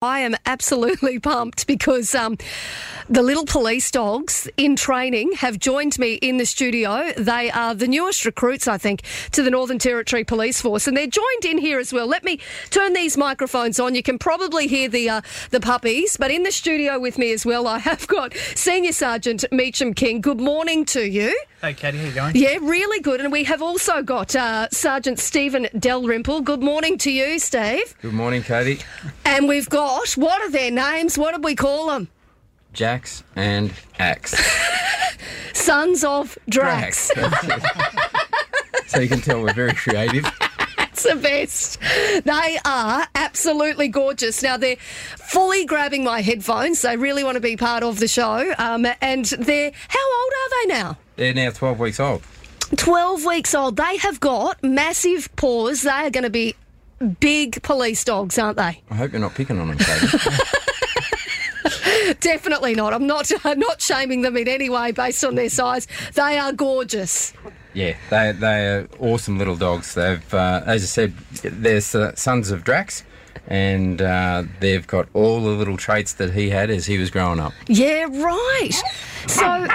I am absolutely pumped because um, the little police dogs in training have joined me in the studio. They are the newest recruits, I think, to the Northern Territory Police Force, and they're joined in here as well. Let me turn these microphones on. You can probably hear the uh, the puppies, but in the studio with me as well, I have got Senior Sergeant Meacham King. Good morning to you. Hey, Katie, how you going? Yeah, really good. And we have also got uh, Sergeant Stephen Dalrymple. Good morning to you, Steve. Good morning, Katie. And we've got, what are their names? What did we call them? Jax and Axe. Sons of Drax. so you can tell we're very creative. That's the best. They are absolutely gorgeous. Now, they're fully grabbing my headphones. They really want to be part of the show. Um, and they're, how old are they now? They're now 12 weeks old. 12 weeks old. They have got massive paws. They are going to be big police dogs, aren't they? I hope you're not picking on them, Definitely not. I'm not I'm not shaming them in any way based on their size. They are gorgeous. yeah, they, they are awesome little dogs. They've, uh, as I said, they're s- sons of Drax, and uh, they've got all the little traits that he had as he was growing up, Yeah, right. So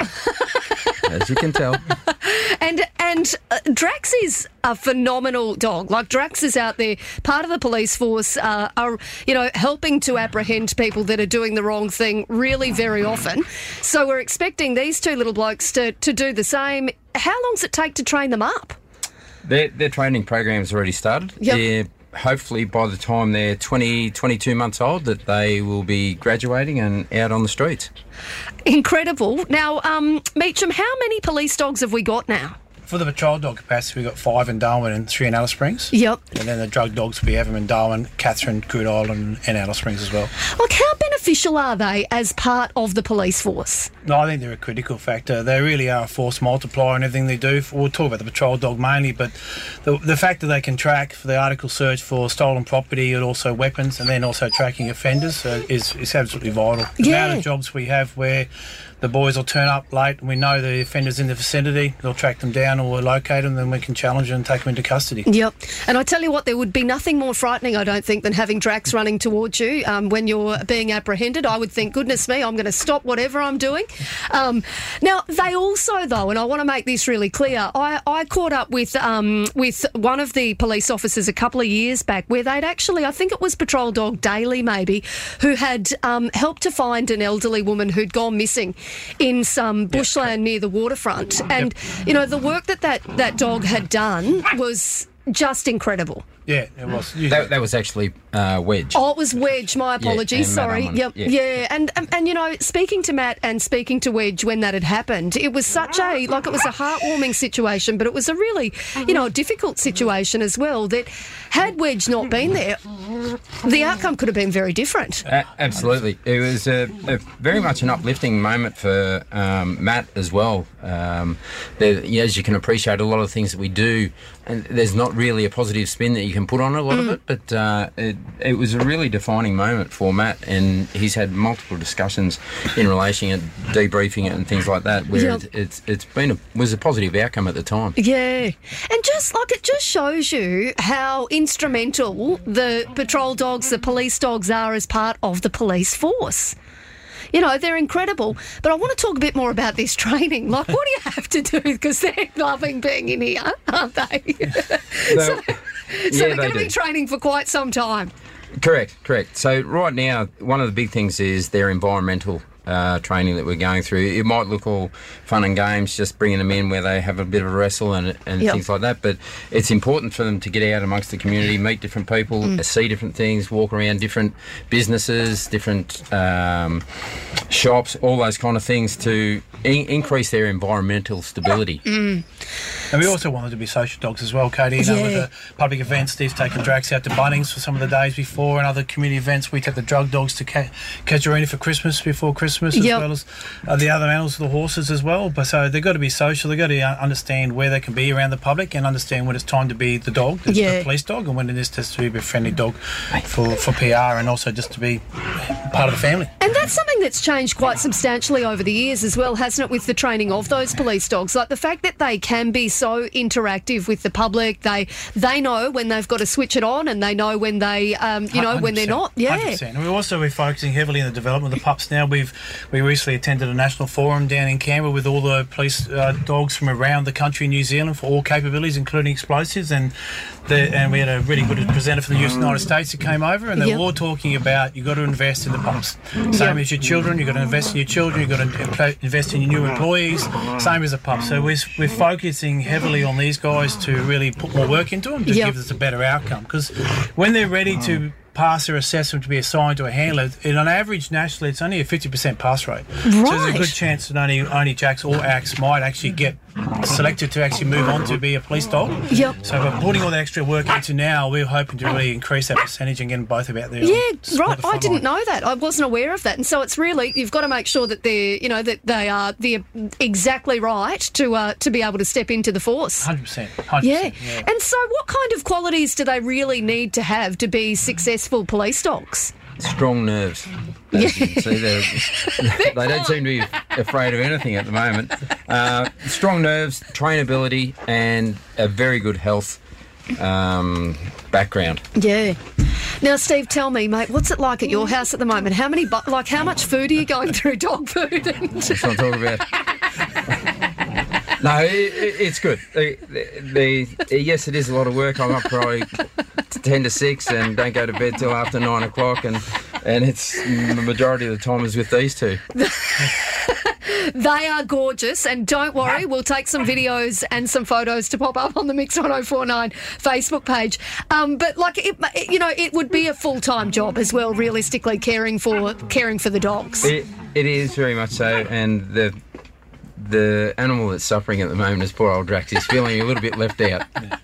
as you can tell. and and uh, Drax is a phenomenal dog. Like Drax is out there, part of the police force, uh, are you know helping to apprehend people that are doing the wrong thing really very often. So we're expecting these two little blokes to to do the same. How long does it take to train them up? Their, their training program's already started. Yep. They're, hopefully, by the time they're 20, 22 months old, that they will be graduating and out on the streets. Incredible. Now, um, Meacham, how many police dogs have we got now? For the patrol dog capacity, we've got five in Darwin and three in Alice Springs. Yep. And then the drug dogs, we have them in Darwin, Katherine, Good Island, and Alice Springs as well. Like, how beneficial are they as part of the police force? No, I think they're a critical factor. They really are a force multiplier in everything they do. We'll talk about the patrol dog mainly, but the, the fact that they can track for the article search for stolen property and also weapons and then also tracking offenders uh, is, is absolutely vital. The Yeah. amount of jobs we have where the boys will turn up late and we know the offender's in the vicinity, they'll track them down or we'll locate them, then we can challenge them and take them into custody. Yep. And I tell you what, there would be nothing more frightening, I don't think, than having Drax running towards you um, when you're being apprehended. I would think, goodness me, I'm going to stop whatever I'm doing. Um, now, they also, though, and I want to make this really clear, I, I caught up with um, with one of the police officers a couple of years back where they'd actually, I think it was Patrol Dog Daily maybe, who had um, helped to find an elderly woman who'd gone missing in some bushland near the waterfront. And, you know, the work that that, that dog had done was just incredible. Yeah, it was. That, that was actually uh, Wedge. Oh, it was Wedge. My apologies. and Matt Sorry. Yep. yeah. Yeah. And, and and you know, speaking to Matt and speaking to Wedge when that had happened, it was such a like it was a heartwarming situation, but it was a really you know a difficult situation as well. That had Wedge not been there, the outcome could have been very different. A- absolutely. It was a, a very much an uplifting moment for um, Matt as well. Um, there, yeah, as you can appreciate, a lot of things that we do, and there's not really a positive spin that you can put on a lot of it, but uh, it, it was a really defining moment for Matt, and he's had multiple discussions in relation to debriefing it and things like that, where Yep. it, it's it's been a, was a positive outcome at the time. Yeah. And just like it just shows you how instrumental the patrol dogs, the police dogs are as part of the police force. You know, they're incredible. But I want to talk a bit more about this training. Like, what do you have to do? Because they're loving being in here, aren't they? so so yeah, they're going to be training for quite some time. Correct, correct. So right now, one of the big things is their environmental uh, training that we're going through. It might look all fun and games, just bringing them in where they have a bit of a wrestle and, and Yep. things like that. But it's important for them to get out amongst the community, meet different people, Mm. see different things, walk around different businesses, different um, shops, all those kind of things to in- increase their environmental stability. Mm. And we also wanted to be social dogs as well, Katie. You know, with Yeah. the public events, Steve's taken Drax out to Bunnings for some of the days before, and other community events. We take the drug dogs to Ca- Casuarina for Christmas before Christmas. Christmas, Yep. as well as uh, the other animals, the horses as well. But so they've got to be social. They've got to uh, understand where they can be around the public and understand when it's time to be the dog, the, Yeah. the police dog, and when it is just to be a friendly dog for, for PR and also just to be part of the family. And that's something that's changed quite substantially over the years as well, hasn't it, with the training of those police dogs? Like the fact that they can be so interactive with the public, they they know when they've got to switch it on and they know when they, um, you know, when they're not. Yeah. 100%. And we're also we're focusing heavily on the development of the pups now. We've we recently attended a national forum down in Canberra with all the police uh, dogs from around the country in New Zealand for all capabilities, including explosives. And the, and we had a really good presenter from the United States who came over, and they Yep. were all talking about you've got to invest in the pups. Same as your children, you've got to invest in your children. You've got to invest in your new employees. Same as a pup. So we're, we're focusing heavily on these guys to really put more work into them to Yep. give us a better outcome. Because when they're ready to pass their assessment to be assigned to a handler, and on average nationally, it's only a 50% pass rate. So there's a good chance that only only Jax or Axe might actually get selected to actually move on to be a police dog. Yep. So by putting all that extra work into now, we're hoping to really increase that percentage and get them both about there. Yeah, right. the I didn't line. know that. I wasn't aware of that, and so it's really you've got to make sure that they're, you know, that they are the exactly right to uh, to be able to step into the force. 100%. 100%. Yeah. yeah. And so, what kind of qualities do they really need to have to be successful police dogs? Strong nerves. As you can see, they're, they don't seem to be afraid of anything at the moment. Uh, strong nerves, trainability, and a very good health um, background. Yeah. Now, Steve, tell me, mate, what's it like at your house at the moment? How many, bu- like, how much food are you going through dog food? And Let's not talk about. No, it, it, it's good. The, the, the, yes, it is a lot of work. I'm up probably ten to six and don't go to bed till after nine o'clock, and and it's the majority of the time is with these two. They are gorgeous, and don't worry, we'll take some videos and some photos to pop up on the Mix 1049 Facebook page. Um, but like, it, it- you know, it would be a full time job as well, realistically, caring for caring for the dogs. It, it is very much so, and the the animal that's suffering at the moment is poor old Drax. He's feeling a little bit left out.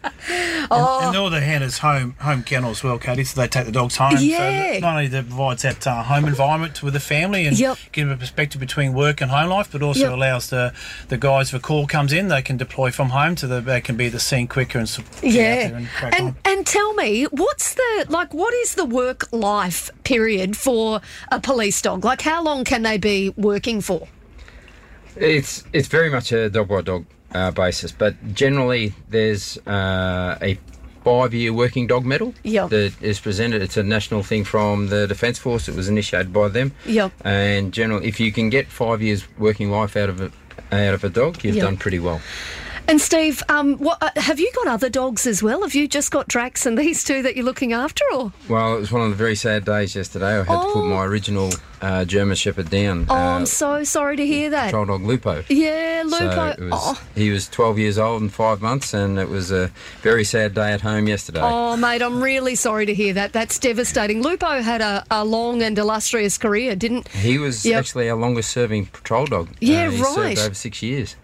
Oh. And all the handlers home home kennel as well, Katie. So they take the dogs home. So Yeah. that not only that provides that uh, home environment with the family and Yep. give them a perspective between work and home life, but also Yep. allows the the guys if a call comes in, they can deploy from home to the they can be the scene quicker and s- get out Yeah, there and crack and on. and tell me, what's the like? What is the work life period for a police dog? Like, how long can they be working for? It's it's very much a dog by dog uh, basis, but generally there's uh, a five year working dog medal that is presented. It's a national thing from the Defence Force. It was initiated by them. Yep. And generally, if you can get five years working life out of a out of a dog, you've done pretty well. And Steve, um, what, uh, have you got other dogs as well? Have you just got Drax and these two that you're looking after, or? Well, it was one of the very sad days yesterday. I had to Oh. put my original uh, German Shepherd down. Oh, uh, I'm so sorry to hear that. Trial dog Lupo. Yeah, So Lupo. it was, oh. He was 12 years old and five months, and it was a very sad day at home yesterday. Oh, mate, I'm really sorry to hear that. That's devastating. Lupo had a, a long and illustrious career, didn't? He He was Yep. actually our longest serving patrol dog. Yeah, Uh, he right. Served over six years.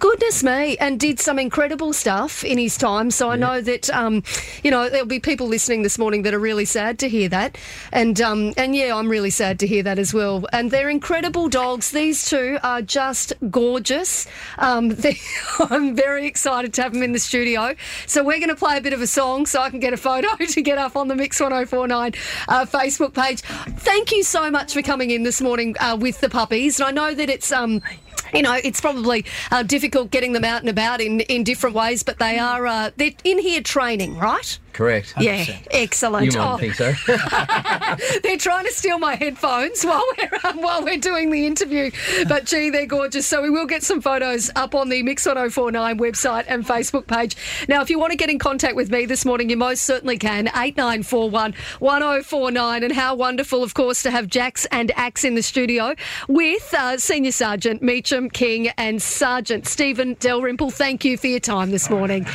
Goodness me, and did some incredible stuff in his time. So I know that um, you know there'll be people listening this morning that are really sad to hear that, and um, and yeah, I'm really sad to hear that as well. And they're incredible dogs. These two are just gorgeous. Um, they, I'm very excited to have them in the studio. So we're going to play a bit of a song so I can get a photo to get up on the Mix 1049 uh, Facebook page. Thank you so much for coming in this morning uh, with the puppies, and I know that it's um you know, it's probably uh, difficult getting them out and about in, in different ways, but they are uh, they're in here training, right? Correct. Yeah, 100%. excellent. You might Oh, think so. they're trying to steal my headphones while we're um, while we're doing the interview, but gee, they're gorgeous. So we will get some photos up on the Mix 1049 website and Facebook page. Now, if you want to get in contact with me this morning, you most certainly can. Eight nine four one one zero four nine, and how wonderful, of course, to have Jax and Axe in the studio with uh, Senior Sergeant Meacham King and Sergeant Stephen Dalrymple. Thank you for your time this morning.